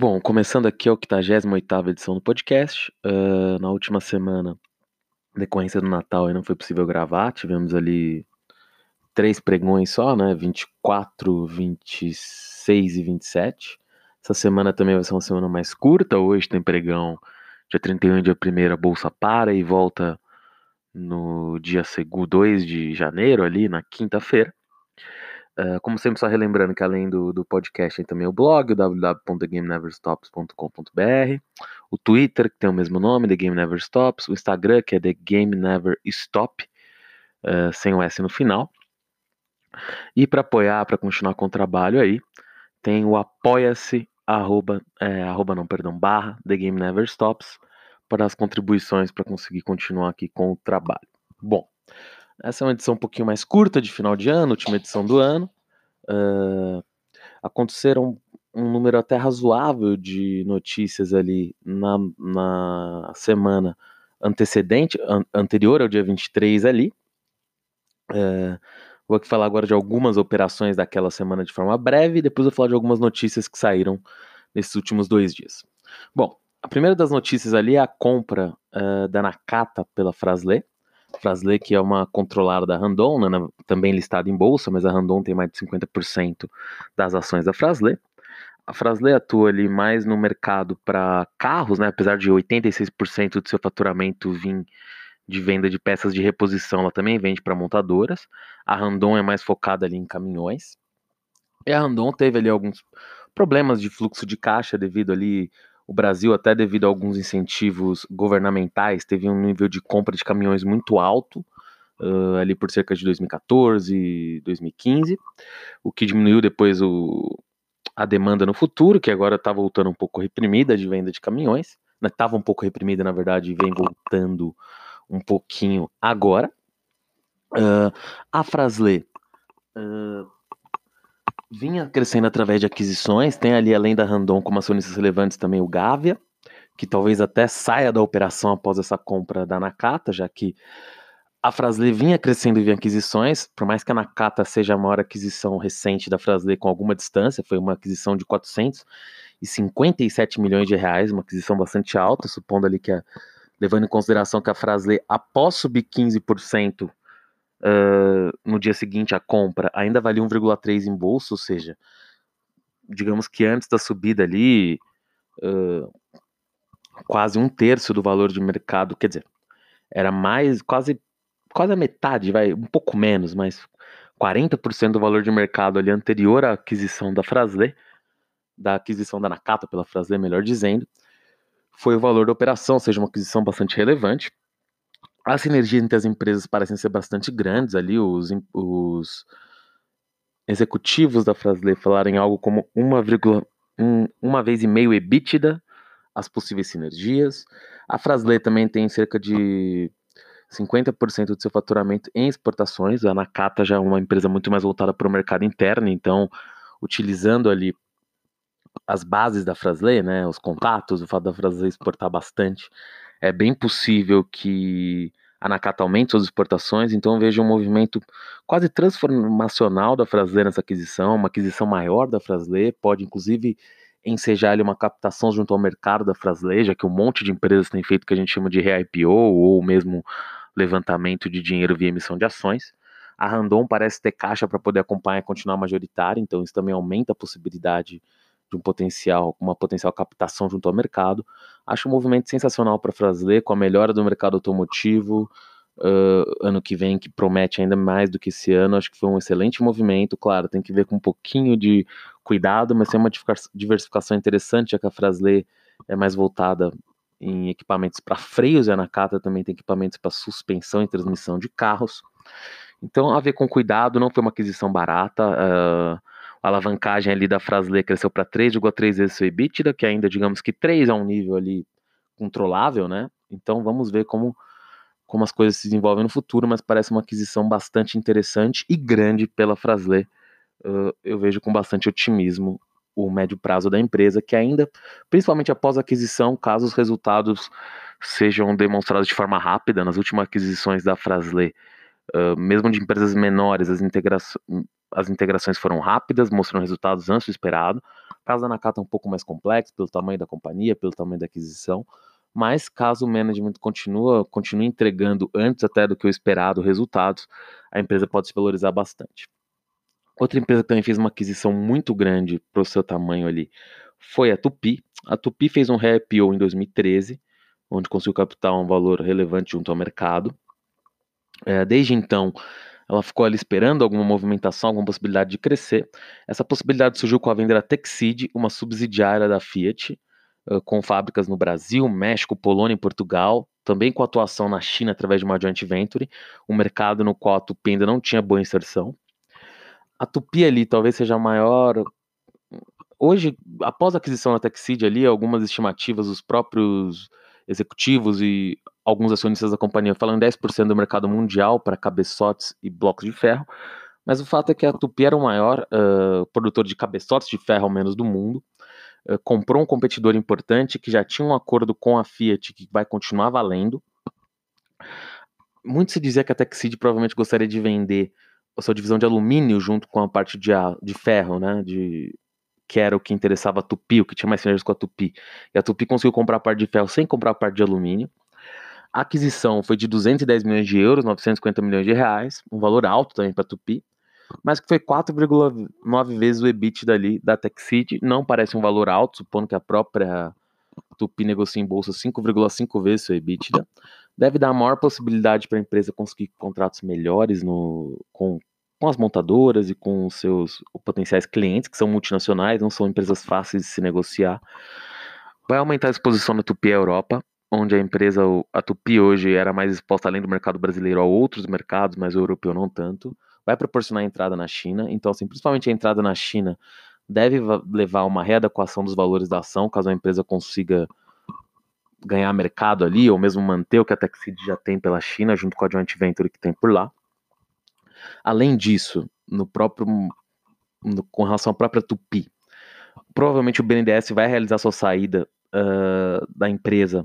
Bom, começando aqui a 88ª edição do podcast. Uh, na última semana, decorrência do Natal, não foi possível gravar. Tivemos ali três pregões só, né? 24, 26 e 27. Essa semana também vai ser uma semana mais curta. Hoje tem pregão dia 31 e dia 1 a bolsa para e volta no dia 2 de janeiro, ali na quinta-feira. Uh, como sempre, só relembrando que além do, do podcast tem também o blog, www.thegameneverstops.com.br, o Twitter, que tem o mesmo nome, The Game Never Stops, o Instagram, que é The Game Never Stop, uh, sem o S no final. E para apoiar, para continuar com o trabalho aí, tem o apoia-se, arroba, é, arroba não, perdão, barra, The Game Never Stops, para as contribuições para conseguir continuar aqui com o trabalho. Bom, essa é uma edição um pouquinho mais curta de final de ano, última edição do ano. Uh, aconteceram um número até razoável de notícias ali na, na semana antecedente, an anterior ao dia 23 ali. Uh, vou aqui falar agora de algumas operações daquela semana de forma breve, e depois vou falar de algumas notícias que saíram nesses últimos dois dias. Bom, a primeira das notícias ali é a compra uh, da Nakata pela Frasle. Frasle, que é uma controlada da Randon, né, também listada em bolsa, mas a Randon tem mais de 50% das ações da Frasle. A Frasle atua ali mais no mercado para carros, né, apesar de 86% do seu faturamento vir de venda de peças de reposição, ela também vende para montadoras. A Randon é mais focada ali em caminhões. E a Randon teve ali alguns problemas de fluxo de caixa devido ali o Brasil, até devido a alguns incentivos governamentais, teve um nível de compra de caminhões muito alto, uh, ali por cerca de 2014, 2015, o que diminuiu depois o, a demanda no futuro, que agora está voltando um pouco reprimida de venda de caminhões. Estava né, um pouco reprimida, na verdade, e vem voltando um pouquinho agora. Uh, a Frasle uh, vinha crescendo através de aquisições. Tem ali, além da Randon, como acionistas relevantes, também o Gávea, que talvez até saia da operação após essa compra da Nakata, já que a Frasle vinha crescendo em aquisições, por mais que a Nakata seja a maior aquisição recente da Frasle com alguma distância, foi uma aquisição de 457 milhões de reais, uma aquisição bastante alta, supondo ali que, a, levando em consideração que a Frasle, após subir 15%, uh, no dia seguinte a compra ainda valia 1,3 em bolsa, ou seja, digamos que antes da subida ali, uh, quase um terço do valor de mercado, quer dizer, era mais, quase, quase a metade, vai, um pouco menos, mas 40% do valor de mercado ali anterior à aquisição da Frasle, da aquisição da Nakata pela Frasle, melhor dizendo, foi o valor da operação, ou seja, uma aquisição bastante relevante. A sinergia entre as empresas parecem ser bastante grandes ali, os, os executivos da Frasle falaram em algo como 1,1 uma vez e meio EBITDA, as possíveis sinergias. A Frasle também tem cerca de 50% do seu faturamento em exportações. A Nakata já é uma empresa muito mais voltada para o mercado interno, então utilizando ali as bases da Frasle, né, os contatos, o fato da Frasle exportar bastante, é bem possível que a Nakata aumente suas exportações, então vejo um movimento quase transformacional da Frasle nessa aquisição, uma aquisição maior da Frasle, pode inclusive ensejar ali uma captação junto ao mercado da Frasle, já que um monte de empresas tem feito o que a gente chama de re-IPO ou mesmo levantamento de dinheiro via emissão de ações. A Randon parece ter caixa para poder acompanhar e continuar majoritária, então isso também aumenta a possibilidade de um potencial, uma potencial captação junto ao mercado. Acho um movimento sensacional para a Frasle, com a melhora do mercado automotivo, uh, ano que vem, que promete ainda mais do que esse ano. Acho que foi um excelente movimento. Claro, tem que ver com um pouquinho de cuidado, mas tem uma diversificação interessante, já que a Frasle é mais voltada em equipamentos para freios e a Nakata também tem equipamentos para suspensão e transmissão de carros. Então, a ver com cuidado, não foi uma aquisição barata. Uh, a alavancagem ali da Frasle cresceu para 3,3 vezes seu EBITDA, que ainda, digamos que 3 é um nível ali controlável, né? Então vamos ver como, como as coisas se desenvolvem no futuro, mas parece uma aquisição bastante interessante e grande pela Frasle. Uh, eu vejo com bastante otimismo o médio prazo da empresa, que ainda, principalmente após a aquisição, caso os resultados sejam demonstrados de forma rápida, nas últimas aquisições da Frasle, uh, mesmo de empresas menores, as integrações as integrações foram rápidas, mostrando resultados antes do esperado. O caso da Nakata é um pouco mais complexo, pelo tamanho da companhia, pelo tamanho da aquisição, mas caso o management continua, continue entregando antes até do que o esperado resultados, a empresa pode se valorizar bastante. Outra empresa que também fez uma aquisição muito grande para o seu tamanho ali foi a Tupi. A Tupi fez um re-IPO em 2013, onde conseguiu captar um valor relevante junto ao mercado. É, desde então, ela ficou ali esperando alguma movimentação, alguma possibilidade de crescer. Essa possibilidade surgiu com a venda da Texid, uma subsidiária da Fiat, com fábricas no Brasil, México, Polônia e Portugal, também com atuação na China através de uma joint venture, um mercado no qual a Tupi ainda não tinha boa inserção a Tupi ali talvez seja a maior. Hoje, após a aquisição da Texid ali, algumas estimativas, os próprios executivos e alguns acionistas da companhia falam 10% do mercado mundial para cabeçotes e blocos de ferro, mas o fato é que a Tupi era o maior uh, produtor de cabeçotes de ferro, ao menos do mundo, uh, comprou um competidor importante que já tinha um acordo com a Fiat que vai continuar valendo. Muito se dizia que a Texid provavelmente gostaria de vender a sua divisão de alumínio junto com a parte de, de ferro, né? De, que era o que interessava a Tupi, o que tinha mais sinergias com a Tupi. E a Tupi conseguiu comprar a parte de ferro sem comprar a parte de alumínio. A aquisição foi de 210 milhões de euros, 950 milhões de reais, um valor alto também para a Tupi, mas que foi 4,9 vezes o EBIT dali da Texid. Não parece um valor alto, supondo que a própria Tupi negocia em bolsa 5,5 vezes seu EBITDA deve dar maior possibilidade para a empresa conseguir contratos melhores no, com, com as montadoras e com os seus potenciais clientes, que são multinacionais, não são empresas fáceis de se negociar. Vai aumentar a exposição da Tupi à Europa, onde a empresa, a Tupi hoje era mais exposta além do mercado brasileiro a outros mercados, mas o europeu não tanto. Vai proporcionar entrada na China, então assim, principalmente a entrada na China deve levar a uma readequação dos valores da ação, caso a empresa consiga ganhar mercado ali, ou mesmo manter o que a Texid já tem pela China, junto com a joint venture que tem por lá. Além disso, no próprio, no, com relação à própria Tupi, provavelmente o BNDES vai realizar sua saída uh, da empresa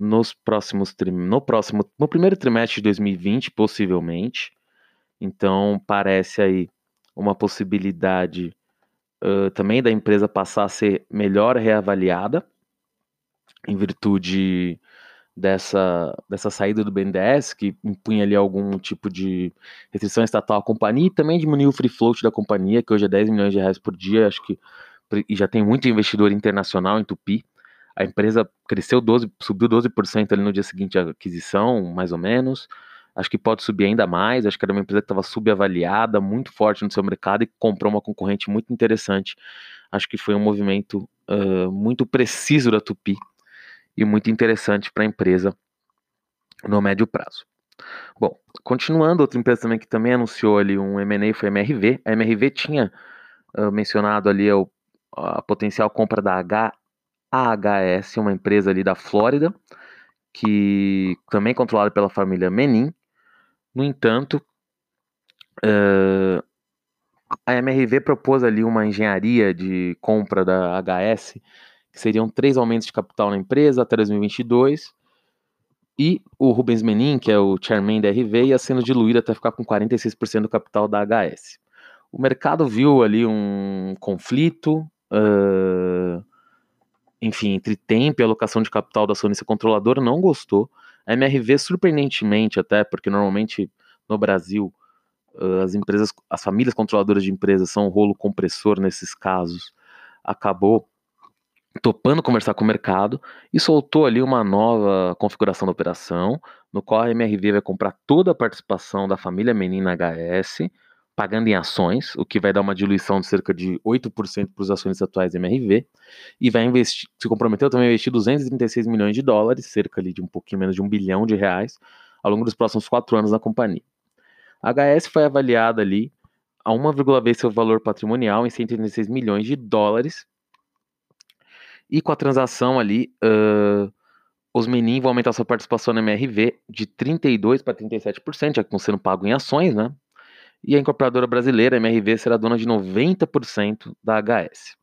nos próximos no próximo no primeiro trimestre de 2020 possivelmente então parece aí uma possibilidade uh, também da empresa passar a ser melhor reavaliada em virtude dessa, dessa saída do BNDES, que impunha ali algum tipo de restrição estatal à companhia, e também diminuiu o free float da companhia, que hoje é 10 milhões de reais por dia, acho que e já tem muito investidor internacional em Tupi. A empresa cresceu 12, subiu 12% ali no dia seguinte à aquisição, mais ou menos. Acho que pode subir ainda mais. Acho que era uma empresa que estava subavaliada, muito forte no seu mercado e comprou uma concorrente muito interessante. Acho que foi um movimento uh, muito preciso da Tupi e muito interessante para a empresa no médio prazo. Bom, continuando, outra empresa também que também anunciou ali um M&A foi a MRV. A MRV tinha uh, mencionado ali a, a potencial compra da AHS, uma empresa ali da Flórida, que também é controlada pela família Menin. No entanto, uh, a MRV propôs ali uma engenharia de compra da HS que seriam três aumentos de capital na empresa até 2022, e o Rubens Menin, que é o chairman da RV, ia sendo diluído até ficar com 46% do capital da HS. O mercado viu ali um conflito, uh, enfim, entre tempo e alocação de capital da acionista controladora, não gostou. A MRV, surpreendentemente até, porque normalmente no Brasil uh, as empresas, as famílias controladoras de empresas são um rolo compressor nesses casos, acabou topando conversar com o mercado e soltou ali uma nova configuração da operação, no qual a MRV vai comprar toda a participação da família Menina HS, pagando em ações, o que vai dar uma diluição de cerca de 8% para os ações atuais da MRV, e vai investir, se comprometeu também a investir 236 milhões de dólares, cerca ali de um pouquinho menos de um bilhão de reais, ao longo dos próximos quatro anos na companhia. A HS foi avaliada ali a 1,1 vez seu valor patrimonial em 136 milhões de dólares, e com a transação ali, uh, os meninos vão aumentar sua participação na MRV de 32% para 37%, já que estão sendo pagos em ações, né? E a incorporadora brasileira, MRV, será dona de 90% da HS.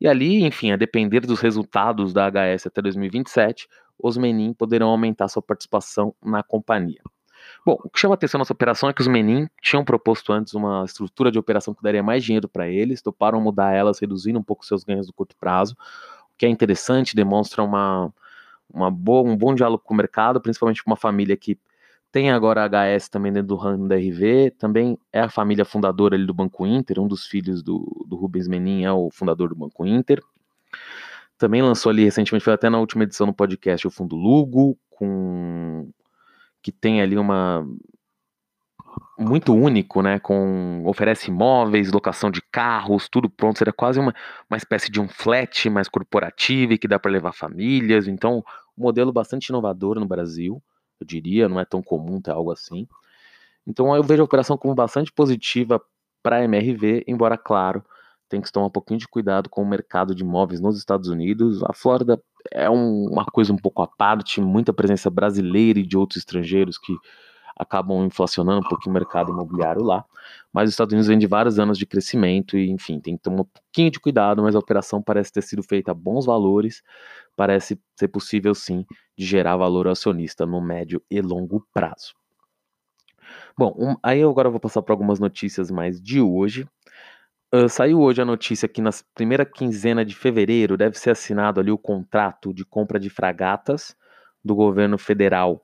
E ali, enfim, a depender dos resultados da HS até 2027, os Menin poderão aumentar sua participação na companhia. Bom, o que chama atenção nessa operação é que os Menin tinham proposto antes uma estrutura de operação que daria mais dinheiro para eles, toparam mudar elas, reduzindo um pouco seus ganhos no curto prazo, o que é interessante, demonstra uma, uma boa, um bom diálogo com o mercado, principalmente com uma família que tem agora a HS também dentro do ramo da RV, também é a família fundadora ali do Banco Inter, um dos filhos do, do Rubens Menin é o fundador do Banco Inter. Também lançou ali recentemente, foi até na última edição do podcast, o Fundo Lugo, com que tem ali uma muito único, né? Com oferece imóveis, locação de carros, tudo pronto. Seria quase uma, uma espécie de um flat mais corporativo e que dá para levar famílias. Então, um modelo bastante inovador no Brasil eu diria, não é tão comum ter algo assim. Então eu vejo a operação como bastante positiva para a MRV, embora, claro, tem que tomar um pouquinho de cuidado com o mercado de imóveis nos Estados Unidos. A Flórida é um, uma coisa um pouco à parte, muita presença brasileira e de outros estrangeiros que acabam inflacionando um pouquinho o mercado imobiliário lá. Mas os Estados Unidos vem de vários anos de crescimento e, enfim, tem que tomar um pouquinho de cuidado, mas a operação parece ter sido feita a bons valores, parece ser possível sim de gerar valor acionista no médio e longo prazo. Bom, um, aí eu agora vou passar para algumas notícias mais de hoje. Uh, saiu hoje a notícia que na primeira quinzena de fevereiro deve ser assinado ali o contrato de compra de fragatas do governo federal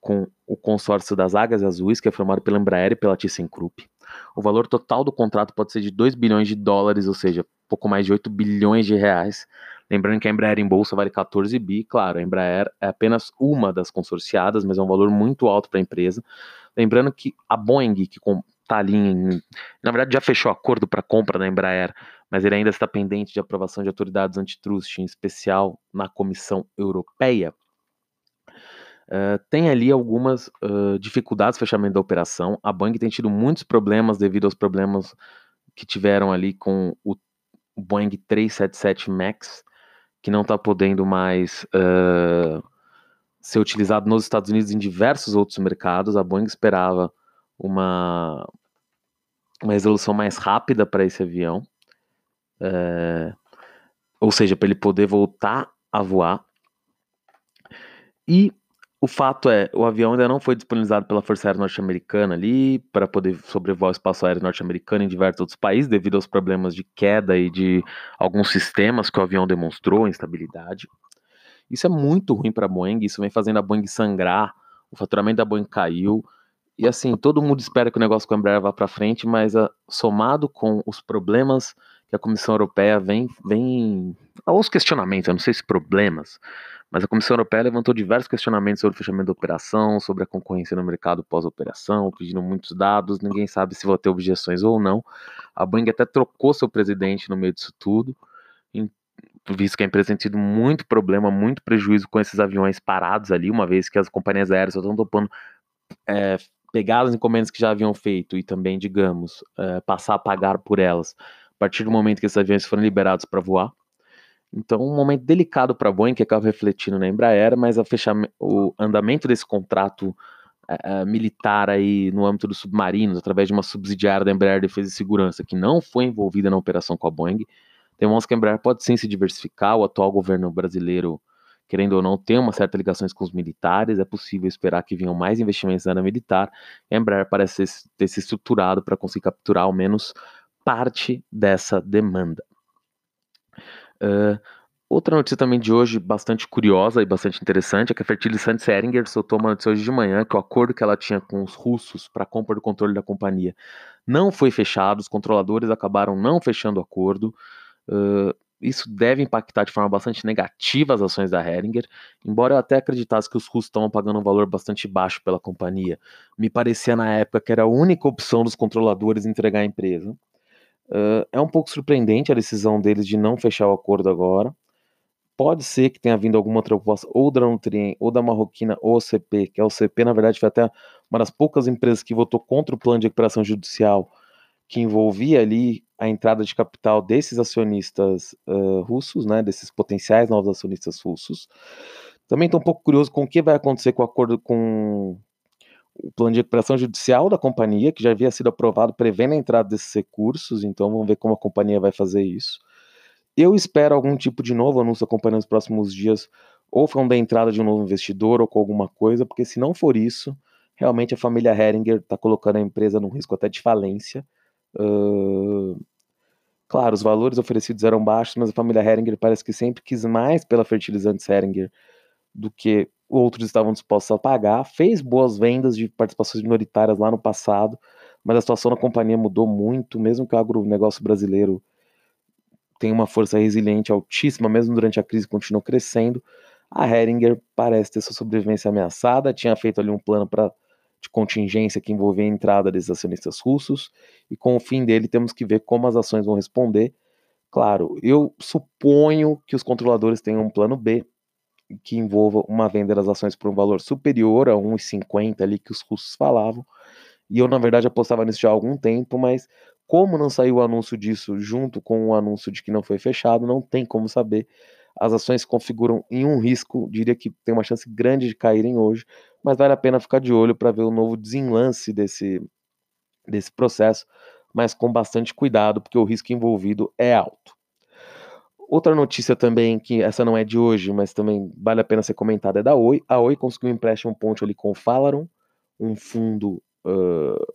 com o consórcio das Águias Azuis, que é formado pela Embraer e pela ThyssenKrupp. O valor total do contrato pode ser de 2 bilhões de dólares, ou seja, pouco mais de 8 bilhões de reais. Lembrando que a Embraer em bolsa vale 14 bi, claro, a Embraer é apenas uma das consorciadas, mas é um valor muito alto para a empresa. Lembrando que a Boeing, que está ali, em, na verdade já fechou acordo para compra da Embraer, mas ele ainda está pendente de aprovação de autoridades antitrust, em especial na Comissão Europeia. Uh, tem ali algumas uh, dificuldades no fechamento da operação. A Boeing tem tido muitos problemas devido aos problemas que tiveram ali com o Boeing 377 MAX, que não está podendo mais uh, ser utilizado nos Estados Unidos em diversos outros mercados. A Boeing esperava uma, uma resolução mais rápida para esse avião, ou seja, para ele poder voltar a voar. E o fato é, o avião ainda não foi disponibilizado pela Força Aérea Norte-Americana ali para poder sobrevoar o espaço aéreo norte-americano em diversos outros países devido aos problemas de queda e de alguns sistemas que o avião demonstrou instabilidade. Isso é muito ruim para a Boeing, isso vem fazendo a Boeing sangrar, o faturamento da Boeing caiu. E assim, todo mundo espera que o negócio com a Embraer vá para frente, mas a, ah, somado com os problemas que a Comissão Europeia vem, vem aos questionamentos, eu não sei se problemas, mas a Comissão Europeia levantou diversos questionamentos sobre o fechamento da operação, sobre a concorrência no mercado pós-operação, pedindo muitos dados, ninguém sabe se vai ter objeções ou não. A Boeing até trocou seu presidente no meio disso tudo, visto que a empresa tem tido muito problema, muito prejuízo com esses aviões parados ali, uma vez que as companhias aéreas só estão topando é, pegar as encomendas que já haviam feito e também, digamos, é, passar a pagar por elas a partir do momento que esses aviões foram liberados para voar. Então, um momento delicado para a Boeing, que acaba refletindo na Embraer, mas o andamento desse contrato é, militar aí no âmbito dos submarinos, através de uma subsidiária da Embraer Defesa e Segurança, que não foi envolvida na operação com a Boeing, demonstra que a Embraer pode sim se diversificar. O atual governo brasileiro, querendo ou não, tem uma certa ligações com os militares. É possível esperar que venham mais investimentos na área militar. A Embraer parece ter se estruturado para conseguir capturar ao menos parte dessa demanda. Outra notícia também de hoje, bastante curiosa e bastante interessante, é que a Fertilizante Seringer soltou uma notícia hoje de manhã que o acordo que ela tinha com os russos para compra do controle da companhia não foi fechado, os controladores acabaram não fechando o acordo. Uh, isso deve impactar de forma bastante negativa as ações da Heringer, embora eu até acreditasse que os russos estavam pagando um valor bastante baixo pela companhia. Me parecia na época que era a única opção dos controladores entregar a empresa. É um pouco surpreendente a decisão deles de não fechar o acordo agora. Pode ser que tenha vindo alguma proposta, ou da Nutrien, ou da Marroquina, ou OCP, que é o CP, na verdade, foi até uma das poucas empresas que votou contra o plano de recuperação judicial, que envolvia ali a entrada de capital desses acionistas uh, russos, né, desses potenciais novos acionistas russos. Também estou um pouco curioso com o que vai acontecer com o acordo com o plano de recuperação judicial da companhia, que já havia sido aprovado, prevendo a entrada desses recursos, então vamos ver como a companhia vai fazer isso. Eu espero algum tipo de novo anúncio da companhia nos próximos dios, ou falando da entrada de um novo investidor, ou com alguma coisa, porque se não for isso, realmente a família Heringer está colocando a empresa num risco até de falência. Uh, claro, os valores oferecidos eram baixos, mas a família Heringer parece que sempre quis mais pela fertilizantes Heringer do que outros estavam dispostos a pagar. Fez boas vendas de participações minoritárias lá no passado, mas a situação da companhia mudou muito, mesmo que o agronegócio brasileiro tenha uma força resiliente altíssima, mesmo durante a crise continuou crescendo. A Heringer parece ter sua sobrevivência ameaçada, tinha feito ali um plano para de contingência que envolvia a entrada desses acionistas russos, e com o fim dele temos que ver como as ações vão responder. Claro, eu suponho que os controladores tenham um plano B, que envolva uma venda das ações por um valor superior a 1,50 ali que os russos falavam. E eu, na verdade, apostava nisso já há algum tempo, mas como não saiu o anúncio disso junto com o anúncio de que não foi fechado, não tem como saber. As ações configuram em um risco, diria que tem uma chance grande de caírem hoje, mas vale a pena ficar de olho para ver o novo desenlace desse, desse processo, mas com bastante cuidado, porque o risco envolvido é alto. Outra notícia também, que essa não é de hoje, mas também vale a pena ser comentada, é da Oi. A Oi conseguiu um empréstimo ponte ali com o Falaron, um fundo uh,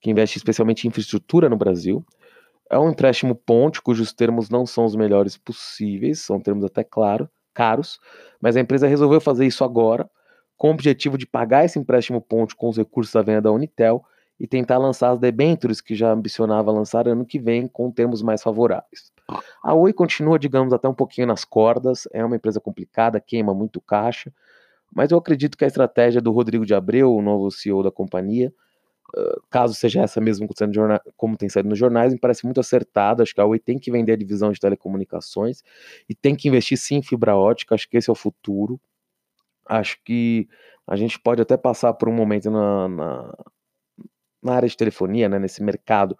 que investe especialmente em infraestrutura no Brasil. É um empréstimo ponte cujos termos não são os melhores possíveis, são termos até claro, caros, mas a empresa resolveu fazer isso agora, com o objetivo de pagar esse empréstimo ponte com os recursos da venda da Unitel e tentar lançar as debêntures que já ambicionava lançar ano que vem com termos mais favoráveis. A Oi continua, digamos, até um pouquinho nas cordas, é uma empresa complicada, queima muito caixa, mas eu acredito que a estratégia do Rodrigo de Abreu, o novo CEO da companhia, caso seja essa mesmo como tem saído nos jornais, me parece muito acertada. Acho que a Oi tem que vender a divisão de telecomunicações e tem que investir sim em fibra ótica. Acho que esse é o futuro. Acho que a gente pode até passar por um momento na, na, na área de telefonia, né, nesse mercado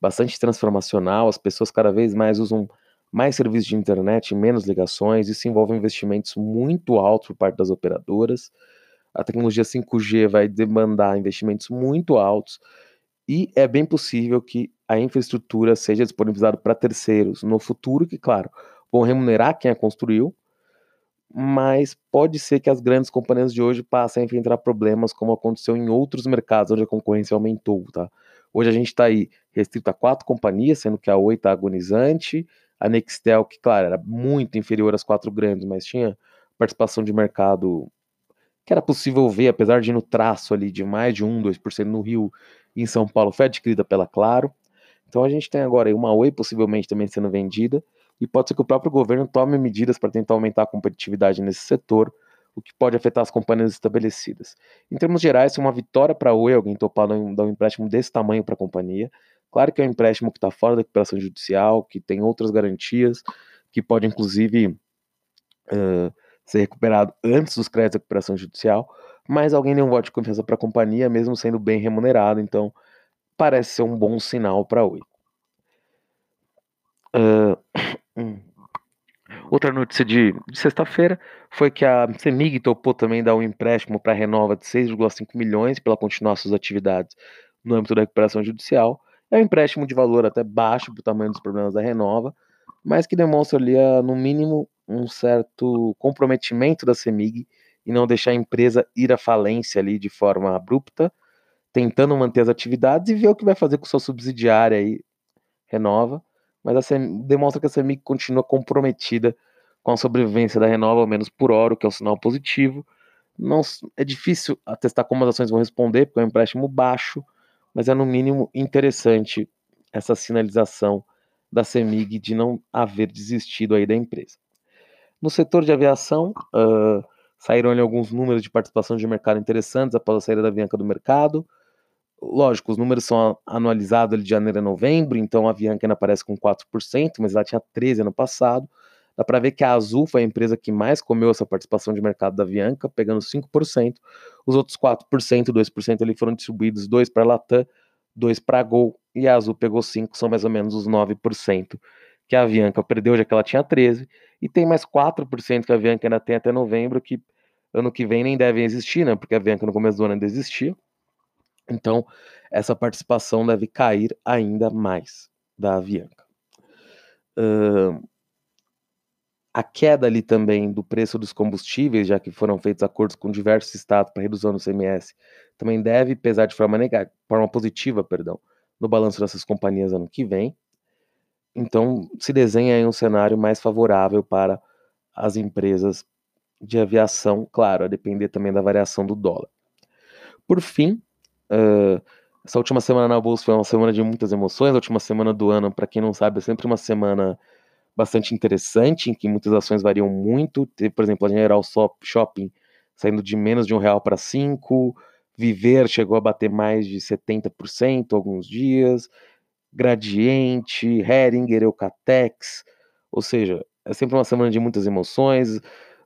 bastante transformacional. As pessoas cada vez mais usam mais serviços de internet, menos ligações. Isso envolve investimentos muito altos por parte das operadoras. A tecnologia 5G vai demandar investimentos muito altos e é bem possível que a infraestrutura seja disponibilizada para terceiros no futuro, que, claro, vão remunerar quem a construiu, mas pode ser que as grandes companhias de hoje passem a enfrentar problemas como aconteceu em outros mercados onde a concorrência aumentou, tá? Hoje a gente está aí restrito a quatro companhias, sendo que a Oi está agonizante, a Nextel, que claro, era muito inferior às quatro grandes, mas tinha participação de mercado que era possível ver, apesar de no traço ali de mais de 1, 2% no Rio e em São Paulo, foi adquirida pela Claro. Então a gente tem agora aí uma Oi possivelmente também sendo vendida, e pode ser que o próprio governo tome medidas para tentar aumentar a competitividade nesse setor, o que pode afetar as companhias estabelecidas. Em termos gerais, é uma vitória para a Oi alguém topar dar um empréstimo desse tamanho para a companhia. Claro que é um empréstimo que está fora da recuperação judicial, que tem outras garantias, que pode inclusive uh, ser recuperado antes dos créditos da recuperação judicial, mas alguém deu um voto de confiança para a companhia, mesmo sendo bem remunerado, então parece ser um bom sinal para a Oi. Uh, Outra notícia de, de sexta-feira foi que a CEMIG topou também dar um empréstimo para a Renova de 6,5 milhões para continuar suas atividades no âmbito da recuperação judicial. É um empréstimo de valor até baixo para o tamanho dos problemas da Renova, mas que demonstra ali, no mínimo, um certo comprometimento da CEMIG e não deixar a empresa ir à falência ali de forma abrupta, tentando manter as atividades e ver o que vai fazer com sua subsidiária aí, Renova mas a CEMIG, demonstra que a CEMIG continua comprometida com a sobrevivência da Renova, ao menos por hora, o que é um sinal positivo. Não, é difícil atestar como as ações vão responder, porque é um empréstimo baixo, mas é no mínimo interessante essa sinalização da CEMIG de não haver desistido aí da empresa. No setor de aviação, uh, saíram ali alguns números de participação de mercado interessantes após a saída da Avianca do mercado. Lógico, os números são anualizados de janeiro a novembro, então a Avianca ainda aparece com 4%, mas ela tinha 13% ano passado. Dá para ver que a Azul foi a empresa que mais comeu essa participação de mercado da Avianca, pegando 5%. Os outros 4%, 2% ali foram distribuídos, 2 para a Latam, 2 para a Gol, e a Azul pegou 5%, são mais ou menos os 9% que a Avianca perdeu, já que ela tinha 13%, e tem mais 4% que a Avianca ainda tem até novembro, que ano que vem nem devem existir, né? Porque a Avianca no começo do ano ainda existia. Então, essa participação deve cair ainda mais da Avianca. Uh, a queda ali também do preço dos combustíveis, já que foram feitos acordos com diversos estados para redução do CMS, também deve pesar de forma negativa, forma positiva, perdão, no balanço dessas companhias ano que vem. Então, se desenha aí um cenário mais favorável para as empresas de aviação, claro, a depender também da variação do dólar. Por fim, essa última semana na bolsa foi uma semana de muitas emoções. A última semana do ano, para quem não sabe, é sempre uma semana bastante interessante, em que muitas ações variam muito. Por exemplo, a General Shopping saindo de menos de um real para cinco. Viver chegou a bater mais de 70% alguns dias. Gradiente, Heringer, Eucatex. Ou seja, é sempre uma semana de muitas emoções.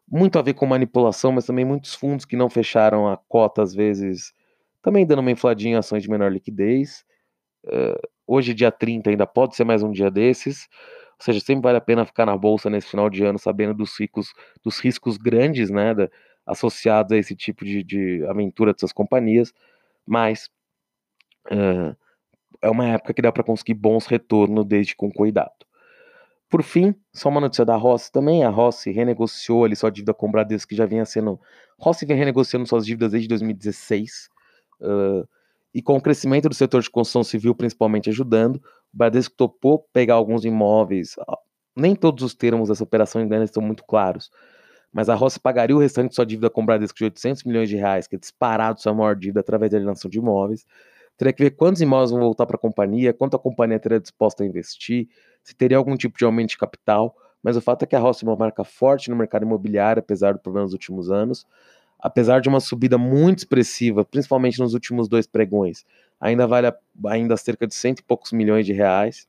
Muito a ver com manipulação, mas também muitos fundos que não fecharam a cota, às vezes, também dando uma infladinha em ações de menor liquidez. Uh, hoje, dia 30, ainda pode ser mais um dia desses. Ou seja, sempre vale a pena ficar na bolsa nesse final de ano sabendo dos riscos, dos riscos grandes, né, da, associados a esse tipo de, de aventura dessas companhias, mas uh, é uma época que dá para conseguir bons retornos desde com cuidado. Por fim, só uma notícia da Rossi também. A Rossi renegociou ali sua dívida com o Bradesco, que já vinha sendo. Rossi vem renegociando suas dívidas desde 2016. Uh, e com o crescimento do setor de construção civil principalmente ajudando, o Bradesco topou pegar alguns imóveis. Nem todos os termos dessa operação ainda estão muito claros, mas a Rossi pagaria o restante de sua dívida com o Bradesco de 800 milhões de reais, que é disparado sua maior dívida através da alienação de imóveis. Teria que ver quantos imóveis vão voltar para a companhia, quanto a companhia teria disposta a investir, se teria algum tipo de aumento de capital. Mas o fato é que a Rossi é uma marca forte no mercado imobiliário, apesar do problema dos últimos anos apesar de uma subida muito expressiva, principalmente nos últimos dois pregões, ainda vale a, ainda cerca de cento e poucos milhões de reais.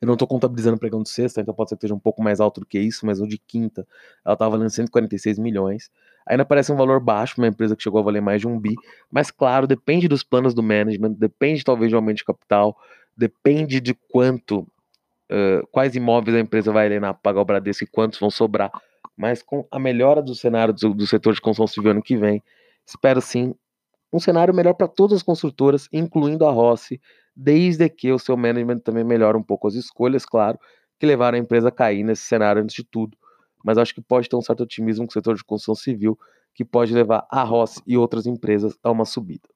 Eu não estou contabilizando o pregão de sexta, então pode ser que esteja um pouco mais alto do que isso, mas o de quinta ela estava valendo 146 milhões. Ainda parece um valor baixo uma empresa que chegou a valer mais de um bi, mas claro, depende dos planos do management, depende talvez de aumento de capital, depende de quanto, uh, quais imóveis a empresa vai alienar para pagar o Bradesco e quantos vão sobrar mas com a melhora do cenário do, do setor de construção civil ano que vem, espero sim um cenário melhor para todas as construtoras, incluindo a Rossi, desde que o seu management também melhore um pouco as escolhas, claro, que levaram a empresa a cair nesse cenário antes de tudo. Mas acho que pode ter um certo otimismo com o setor de construção civil, que pode levar a Rossi e outras empresas a uma subida.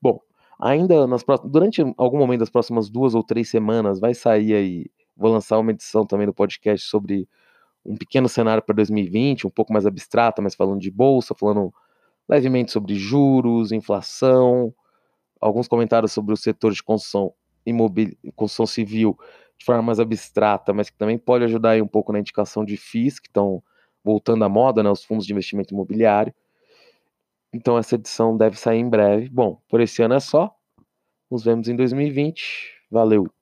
Bom, ainda nas próximas, durante algum momento das próximas duas ou três semanas, vai sair aí, vou lançar uma edição também do podcast sobre um pequeno cenário para 2020, um pouco mais abstrato, mas falando de bolsa, falando levemente sobre juros, inflação, alguns comentários sobre o setor de construção, imobil... construção civil de forma mais abstrata, mas que também pode ajudar aí um pouco na indicação de FIIs, que estão voltando à moda, né, os fundos de investimento imobiliário. Então essa edição deve sair em breve. Bom, por esse ano é só. Nos vemos em 2020. Valeu!